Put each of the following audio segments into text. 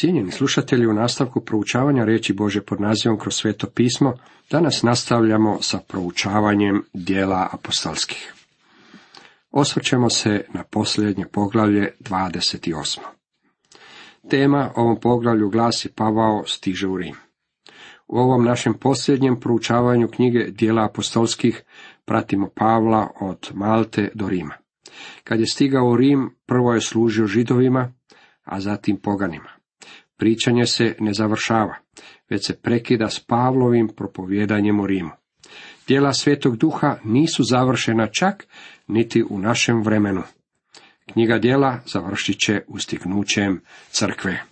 Cijenjeni slušatelji, u nastavku proučavanja riječi Bože pod nazivom kroz sveto pismo, danas nastavljamo sa proučavanjem dijela apostolskih. Osvrćemo se na posljednje poglavlje 28. Tema ovom poglavlju glasi Pavao stiže u Rim. U ovom našem posljednjem proučavanju knjige dijela apostolskih pratimo Pavla od Malte do Rima. Kad je stigao u Rim, prvo je služio židovima, a zatim poganima. Pričanje se ne završava, već se prekida s Pavlovim propovjedanjem u Rimu. Dijela Svetog Duha nisu završena čak niti u našem vremenu. Knjiga dijela završit će ustignućem crkve.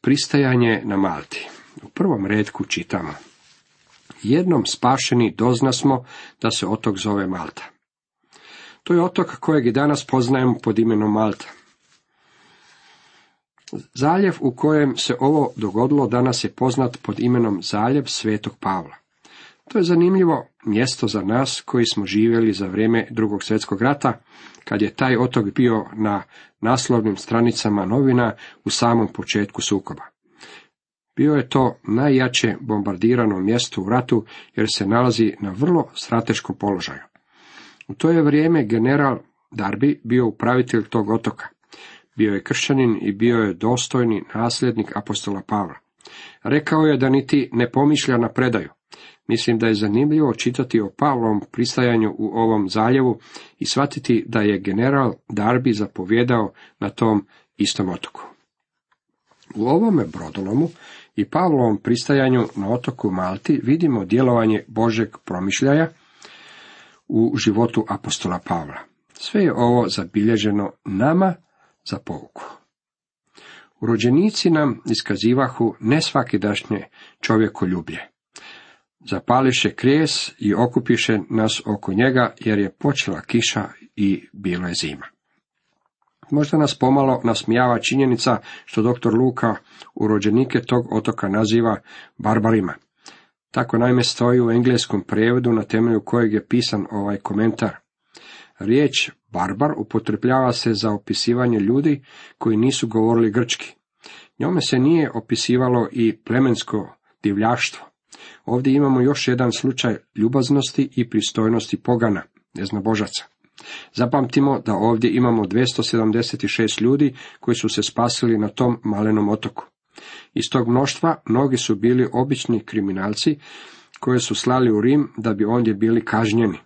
Pristajanje na Malti. U prvom redku čitamo. Jednom spašeni doznasmo da se otok zove Malta. To je otok kojeg i danas poznajemo pod imenom Malta. Zaljev u kojem se ovo dogodilo danas je poznat pod imenom Zaljev Svetog Pavla. To je zanimljivo mjesto za nas koji smo živjeli za vrijeme drugog svjetskog rata, kad je taj otok bio na naslovnim stranicama novina u samom početku sukoba. Bio je to najjače bombardirano mjesto u ratu jer se nalazi na vrlo strateškom položaju. U to je vrijeme general Darby bio upravitelj tog otoka. Bio je kršćanin i bio je dostojni nasljednik apostola Pavla. Rekao je da niti ne pomišlja na predaju. Mislim da je zanimljivo čitati o Pavlovom pristajanju u ovom zaljevu i shvatiti da je general Darby zapovjedao na tom istom otoku. U ovome brodolomu i Pavlovom pristajanju na otoku Malti vidimo djelovanje Božeg promišljaja u životu apostola Pavla. Sve je ovo zabilježeno nama za pouku. Urođenici nam iskazivahu ne svakidašnje čovjekoljublje. Zapališe krijes i okupiše nas oko njega jer je počela kiša i bilo je zima. Možda nas pomalo nasmijava činjenica što doktor Luka urođenike tog otoka naziva barbarima. Tako naime stoji u engleskom prijevodu na temelju kojeg je pisan ovaj komentar. Riječ barbar upotrebljava se za opisivanje ljudi koji nisu govorili grčki. Njome se nije opisivalo i plemensko divljaštvo. Ovdje imamo još jedan slučaj ljubaznosti i pristojnosti pogana, neznabožaca. Zapamtimo da ovdje imamo 276 ljudi koji su se spasili na tom malenom otoku. Iz tog mnoštva mnogi su bili obični kriminalci koje su slali u Rim da bi ondje bili kažnjeni.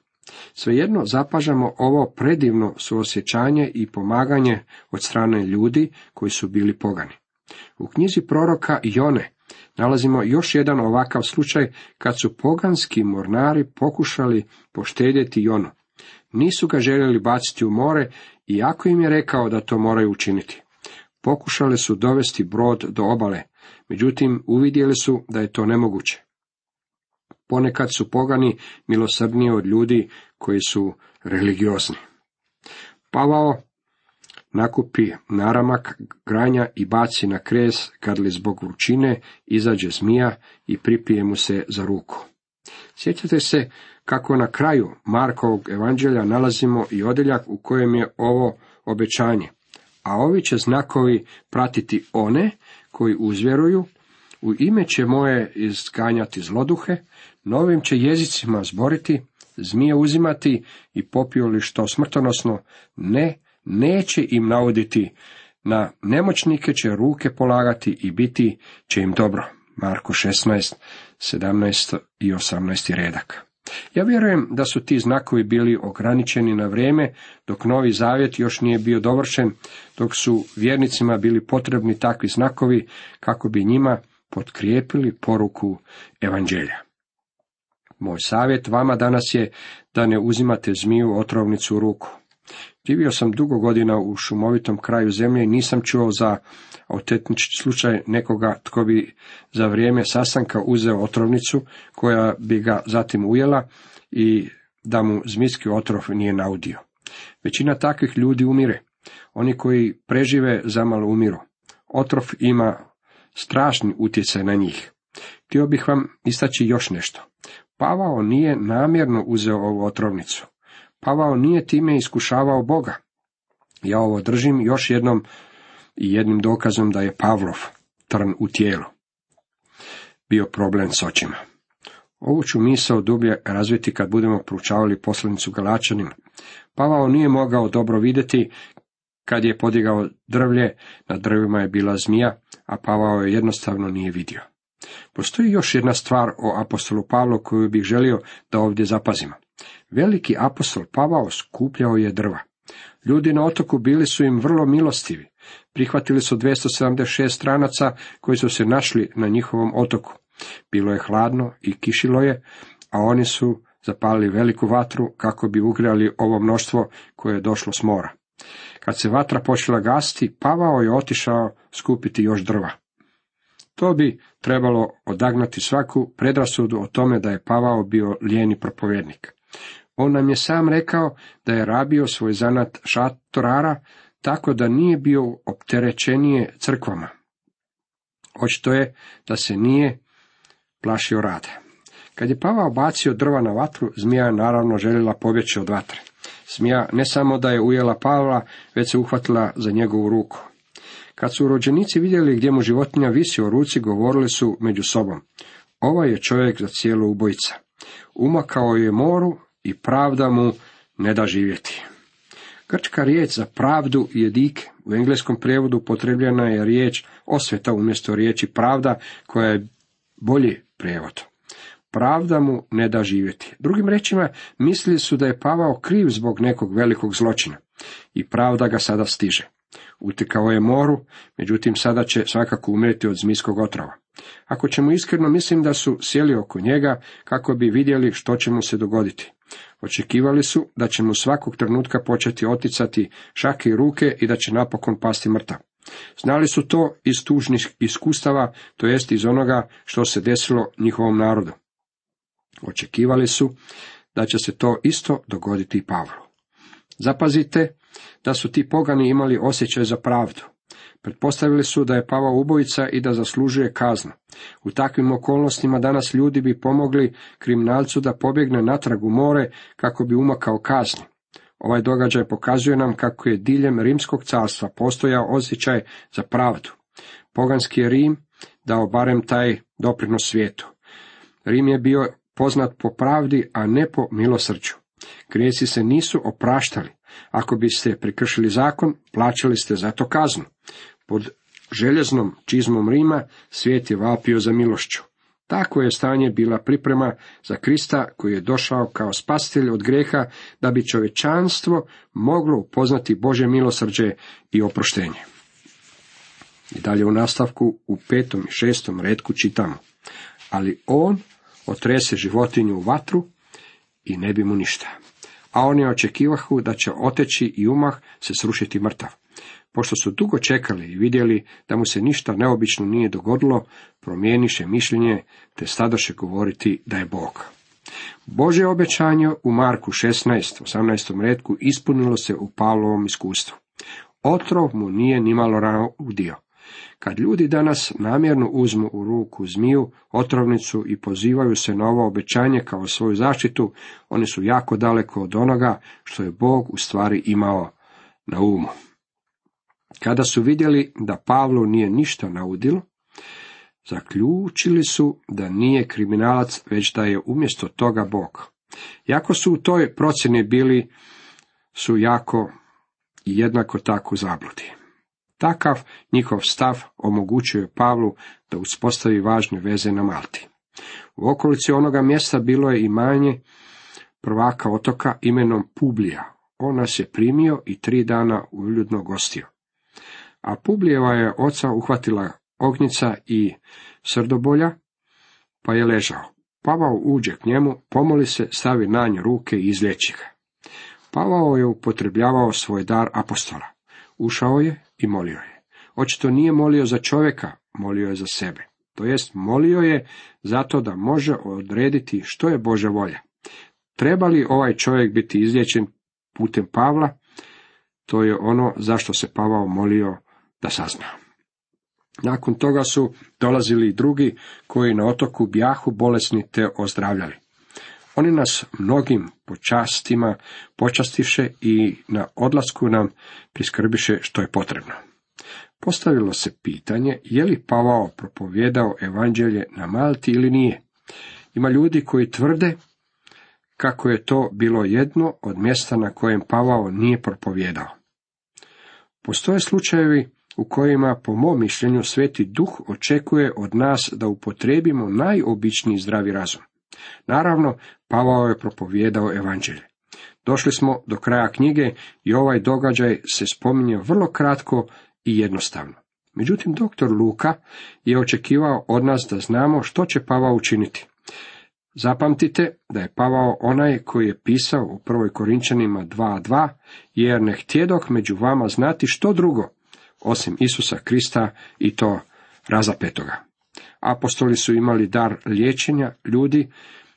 Svejedno zapažamo ovo predivno suosjećanje i pomaganje od strane ljudi koji su bili pogani. U knjizi proroka Jone nalazimo još jedan ovakav slučaj kad su poganski mornari pokušali poštedjeti Jonu. Nisu ga željeli baciti u more, iako im je rekao da to moraju učiniti. Pokušali su dovesti brod do obale, međutim uvidjeli su da je to nemoguće. Ponekad su pogani milosrdniji od ljudi koji su religiozni. Pavao nakupi naramak granja i baci na kres, kad li zbog vrućine izađe zmija i pripije mu se za ruku. Sjećate se kako na kraju Markovog evanđelja nalazimo i odjeljak u kojem je ovo obećanje. A ovi će znakovi pratiti one koji uzvjeruju, u ime će moje izganjati zloduhe, novim će jezicima zboriti, zmije uzimati i popiju li što smrtonosno, ne, neće im navoditi, na nemoćnike će ruke polagati i biti će im dobro. Marko 16, 17 i 18 redak. Ja vjerujem da su ti znakovi bili ograničeni na vrijeme, dok Novi Zavjet još nije bio dovršen, dok su vjernicima bili potrebni takvi znakovi kako bi njima potkrijepili poruku evanđelja. Moj savjet vama danas je da ne uzimate zmiju otrovnicu u ruku. Živio sam dugo godina u šumovitom kraju zemlje i nisam čuo za autentični slučaj nekoga tko bi za vrijeme sastanka uzeo otrovnicu koja bi ga zatim ujela i da mu zmijski otrov nije naudio. Većina takvih ljudi umire. Oni koji prežive zamalo umiru. Otrov ima strašni utjecaj na njih. Htio bih vam istaći još nešto. Pavao nije namjerno uzeo ovu otrovnicu. Pavao nije time iskušavao Boga. Ja ovo držim još jednom i jednim dokazom da je Pavlov trn u tijelu bio problem s očima. Ovu ću misao dublje razviti kad budemo proučavali poslanicu Galačanima. Pavao nije mogao dobro vidjeti kad je podigao drvlje, na drvima je bila zmija, a Pavao je jednostavno nije vidio. Postoji još jedna stvar o apostolu Pavlu koju bih želio da ovdje zapazimo. Veliki apostol Pavao skupljao je drva. Ljudi na otoku bili su im vrlo milostivi. Prihvatili su 276 stranaca koji su se našli na njihovom otoku. Bilo je hladno i kišilo je, a oni su zapalili veliku vatru kako bi ugrijali ovo mnoštvo koje je došlo s mora. Kad se vatra počela gasti, Pavao je otišao skupiti još drva. To bi trebalo odagnati svaku predrasudu o tome da je Pavao bio lijeni propovjednik. On nam je sam rekao da je rabio svoj zanat šatorara, tako da nije bio opterećenije crkvama. Očito je da se nije plašio rada. Kad je Pavao bacio drva na vatru, zmija je naravno željela pobjeći od vatre. Zmija ne samo da je ujela Pavla, već se uhvatila za njegovu ruku. Kad su rođenici vidjeli gdje mu životinja visi u ruci, govorili su među sobom. Ovaj je čovjek za cijelu ubojica. Umakao je moru i pravda mu ne da živjeti. Grčka riječ za pravdu je dik, u engleskom prijevodu upotrebljena je riječ osveta umjesto riječi pravda, koja je bolji prijevod. Pravda mu ne da živjeti. Drugim rečima, mislili su da je Pavao kriv zbog nekog velikog zločina. I pravda ga sada stiže. Utekao je moru, međutim sada će svakako umreti od zmijskog otrova. Ako ćemo iskreno, mislim da su sjeli oko njega kako bi vidjeli što će mu se dogoditi. Očekivali su da će mu svakog trenutka početi oticati šake i ruke i da će napokon pasti mrtav. Znali su to iz tužnih iskustava, to jest iz onoga što se desilo njihovom narodu. Očekivali su da će se to isto dogoditi i Pavlu. Zapazite da su ti pogani imali osjećaj za pravdu. Pretpostavili su da je Pavao ubojica i da zaslužuje kaznu. U takvim okolnostima danas ljudi bi pomogli kriminalcu da pobjegne natrag u more kako bi umakao kazni. Ovaj događaj pokazuje nam kako je diljem rimskog carstva postojao osjećaj za pravdu. Poganski je Rim dao barem taj doprinos svijetu. Rim je bio poznat po pravdi, a ne po milosrđu. Grijesi se nisu opraštali. Ako biste prekršili zakon, plaćali ste za to kaznu. Pod željeznom čizmom Rima svijet je vapio za milošću. Tako je stanje bila priprema za Krista koji je došao kao spastelj od greha da bi čovečanstvo moglo upoznati Bože milosrđe i oproštenje. I dalje u nastavku u petom i šestom redku čitamo. Ali on otrese životinju u vatru i ne bi mu ništa. A oni očekivahu da će oteći i umah se srušiti mrtav. Pošto su dugo čekali i vidjeli da mu se ništa neobično nije dogodilo, promijeniše mišljenje, te stadoše govoriti da je Bog. Bože obećanje u Marku 16, 18. redku ispunilo se u Pavlovom iskustvu. Otrov mu nije nimalo rano udio. Kad ljudi danas namjerno uzmu u ruku zmiju, otrovnicu i pozivaju se na ovo obećanje kao svoju zaštitu, oni su jako daleko od onoga što je Bog u stvari imao na umu. Kada su vidjeli da Pavlu nije ništa naudilo, zaključili su da nije kriminalac, već da je umjesto toga Bog. Jako su u toj procjeni bili, su jako i jednako tako zabludi. Takav njihov stav omogućuje Pavlu da uspostavi važne veze na Malti. U okolici onoga mjesta bilo je imanje prvaka otoka imenom Publija. On nas je primio i tri dana uljudno gostio a Publijeva je oca uhvatila ognjica i srdobolja, pa je ležao. Pavao uđe k njemu, pomoli se, stavi na nje ruke i izlječi ga. Pavao je upotrebljavao svoj dar apostola. Ušao je i molio je. Očito nije molio za čovjeka, molio je za sebe. To jest, molio je zato da može odrediti što je Boža volja. Treba li ovaj čovjek biti izlječen putem Pavla? To je ono zašto se Pavao molio da sazna. Nakon toga su dolazili i drugi koji na otoku bjahu bolesni te ozdravljali. Oni nas mnogim počastima počastiše i na odlasku nam priskrbiše što je potrebno. Postavilo se pitanje je li Pavao propovjedao evanđelje na Malti ili nije. Ima ljudi koji tvrde kako je to bilo jedno od mjesta na kojem Pavao nije propovjedao. Postoje slučajevi u kojima, po mom mišljenju, sveti duh očekuje od nas da upotrebimo najobičniji zdravi razum. Naravno, Pavao je propovjedao evanđelje. Došli smo do kraja knjige i ovaj događaj se spominje vrlo kratko i jednostavno. Međutim, doktor Luka je očekivao od nas da znamo što će Pavao učiniti. Zapamtite da je Pavao onaj koji je pisao u prvoj Korinčanima 2.2, jer ne htjedok među vama znati što drugo, osim Isusa Krista i to razapetoga. Apostoli su imali dar liječenja ljudi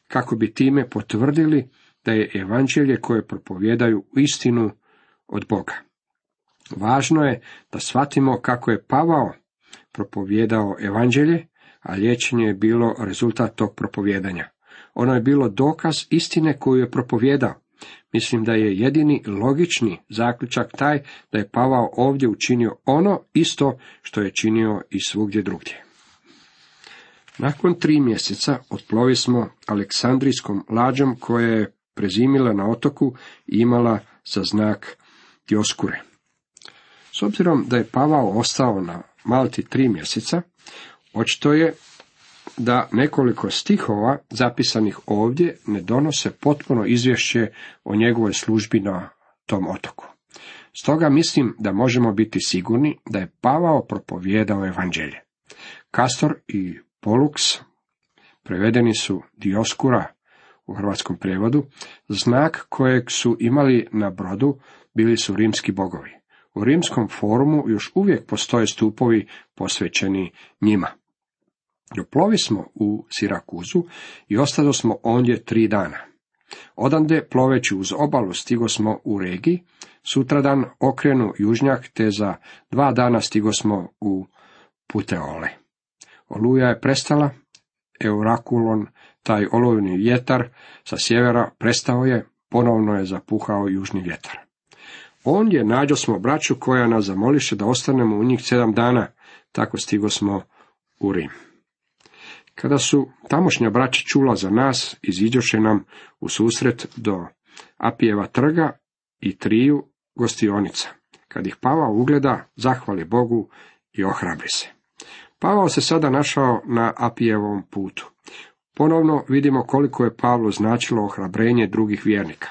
kako bi time potvrdili da je evanđelje koje propovjedaju istinu od Boga. Važno je da shvatimo kako je Pavao propovjedao evanđelje, a liječenje je bilo rezultat tog propovjedanja. Ono je bilo dokaz istine koju je propovjedao. Mislim da je jedini logični zaključak taj da je Pavao ovdje učinio ono isto što je činio i svugdje drugdje. Nakon tri mjeseca otplovi smo Aleksandrijskom lađom koja je prezimila na otoku i imala za znak Dioskure. S obzirom da je Pavao ostao na Malti tri mjeseca, očito je da nekoliko stihova zapisanih ovdje ne donose potpuno izvješće o njegovoj službi na tom otoku. Stoga mislim da možemo biti sigurni da je Pavao propovjedao evanđelje. Kastor i Polux prevedeni su Dioskura u hrvatskom prijevodu, znak kojeg su imali na brodu bili su rimski bogovi. U rimskom forumu još uvijek postoje stupovi posvećeni njima. Doplovi smo u Sirakuzu i ostado smo ondje tri dana. Odande, ploveći uz obalu, stigo smo u regiji, sutradan okrenu južnjak, te za dva dana stigo smo u Puteole. Oluja je prestala, Eurakulon, taj olujni vjetar sa sjevera prestao je, ponovno je zapuhao južni vjetar. Ondje nađo smo braću koja nas zamoliše da ostanemo u njih sedam dana, tako stigo smo u Rim. Kada su tamošnja braća čula za nas, iziđoše nam u susret do Apijeva trga i triju gostionica. Kad ih Pavao ugleda, zahvali Bogu i ohrabri se. Pavao se sada našao na Apijevom putu. Ponovno vidimo koliko je Pavlo značilo ohrabrenje drugih vjernika.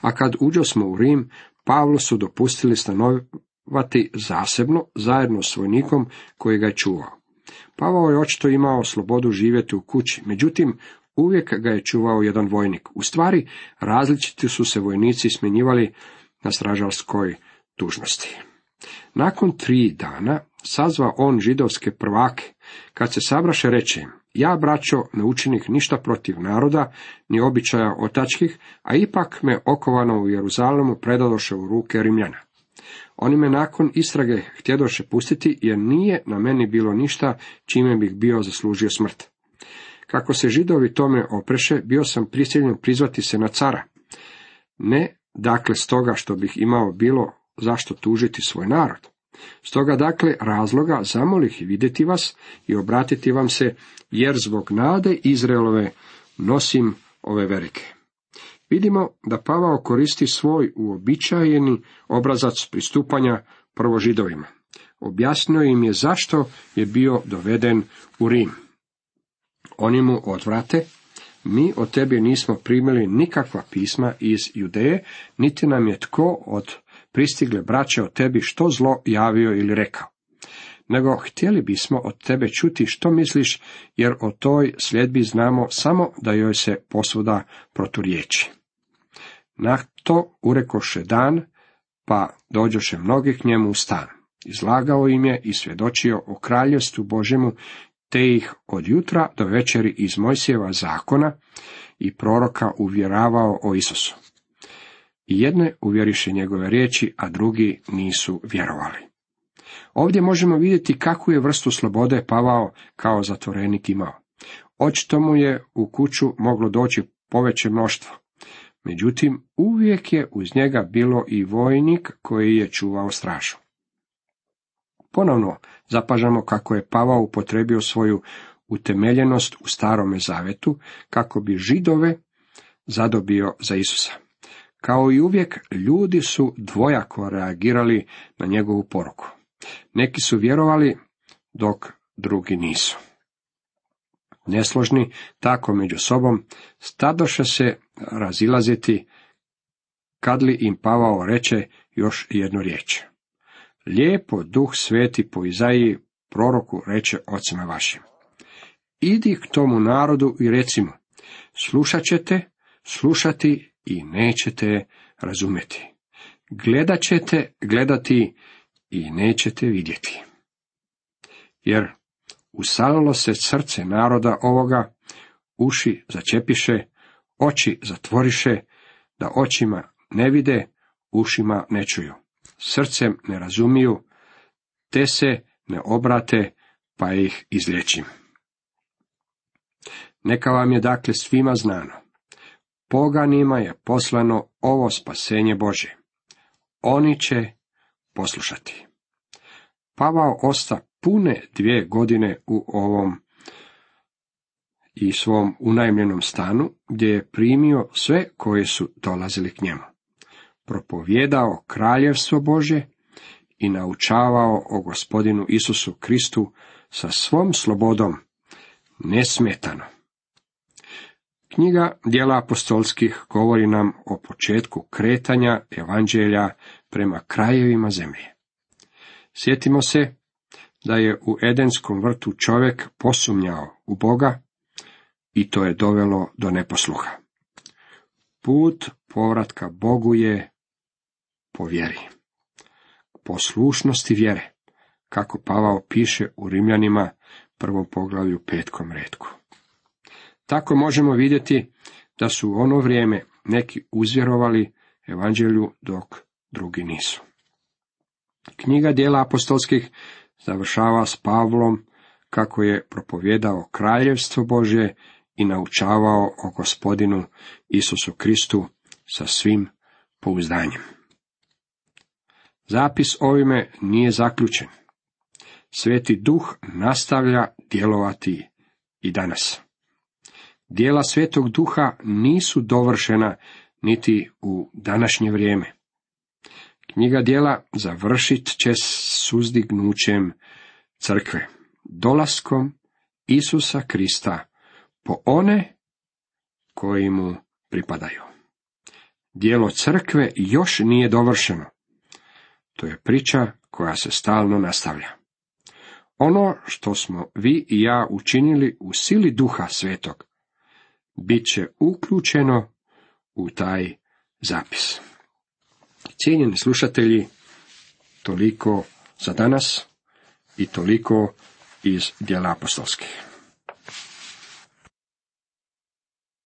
A kad uđo smo u Rim, Pavlo su dopustili stanovati zasebno, zajedno s vojnikom koji ga je čuvao. Pavao je očito imao slobodu živjeti u kući, međutim, uvijek ga je čuvao jedan vojnik. U stvari, različiti su se vojnici smjenjivali na stražarskoj dužnosti. Nakon tri dana sazva on židovske prvake. Kad se sabraše reče ja, braćo, ne učinih ništa protiv naroda, ni običaja otačkih, a ipak me okovano u Jeruzalemu predadoše u ruke Rimljana. Oni me nakon istrage htjedoše pustiti, jer nije na meni bilo ništa čime bih bio zaslužio smrt. Kako se židovi tome opreše, bio sam prisiljen prizvati se na cara. Ne, dakle, stoga što bih imao bilo zašto tužiti svoj narod. Stoga dakle razloga zamolih vidjeti vas i obratiti vam se, jer zbog nade Izraelove nosim ove verike. Vidimo da Pavao koristi svoj uobičajeni obrazac pristupanja prvo židovima. Objasnio im je zašto je bio doveden u Rim. Oni mu odvrate, mi od tebe nismo primili nikakva pisma iz Judeje, niti nam je tko od pristigle braće o tebi što zlo javio ili rekao. Nego htjeli bismo od tebe čuti što misliš, jer o toj sljedbi znamo samo da joj se posvuda proturiječi. Na to urekoše dan, pa dođoše mnogi k njemu u stan. Izlagao im je i svjedočio o kraljevstvu Božemu, te ih od jutra do večeri iz Mojsijeva zakona i proroka uvjeravao o Isusu. Jedne uvjeriše njegove riječi, a drugi nisu vjerovali. Ovdje možemo vidjeti kakvu je vrstu slobode Pavao kao zatvorenik imao. Očito mu je u kuću moglo doći poveće mnoštvo. Međutim, uvijek je uz njega bilo i vojnik koji je čuvao stražu. Ponovno zapažamo kako je Pavao upotrebio svoju utemeljenost u starome zavetu kako bi židove zadobio za Isusa. Kao i uvijek, ljudi su dvojako reagirali na njegovu poruku. Neki su vjerovali, dok drugi nisu. Nesložni tako među sobom, stadoše se razilaziti, kad li im Pavao reče još jednu riječ. Lijepo duh sveti po Izaiji proroku reče ocima vašim. Idi k tomu narodu i recimo, slušat ćete, slušati i nećete razumjeti. Gledat ćete gledati i nećete vidjeti. Jer usalilo se srce naroda ovoga, uši začepiše, oči zatvoriše, da očima ne vide, ušima ne čuju. Srcem ne razumiju, te se ne obrate, pa ih izlječim. Neka vam je dakle svima znano. Poganima je poslano ovo spasenje Bože. Oni će poslušati. Pavao osta pune dvije godine u ovom i svom unajmljenom stanu, gdje je primio sve koji su dolazili k njemu. Propovjedao kraljevstvo Bože i naučavao o gospodinu Isusu Kristu sa svom slobodom, nesmetano. Knjiga dijela apostolskih govori nam o početku kretanja evanđelja prema krajevima zemlje. Sjetimo se da je u Edenskom vrtu čovjek posumnjao u Boga i to je dovelo do neposluha. Put povratka Bogu je po vjeri. Poslušnosti vjere, kako Pavao piše u Rimljanima prvom poglavlju petkom redku. Tako možemo vidjeti da su u ono vrijeme neki uzvjerovali evanđelju dok drugi nisu. Knjiga dijela apostolskih završava s Pavlom kako je propovjedao kraljevstvo Božje i naučavao o gospodinu Isusu Kristu sa svim pouzdanjem. Zapis ovime nije zaključen. Sveti duh nastavlja djelovati i danas. Dijela svetog duha nisu dovršena niti u današnje vrijeme. Knjiga dijela završit će suzdignućem crkve, dolaskom Isusa Krista po one koji mu pripadaju. Dijelo crkve još nije dovršeno. To je priča koja se stalno nastavlja. Ono što smo vi i ja učinili u sili duha svetog, bit će uključeno u taj zapis. Cijenjeni slušatelji, toliko za danas i toliko iz djela apostolskih.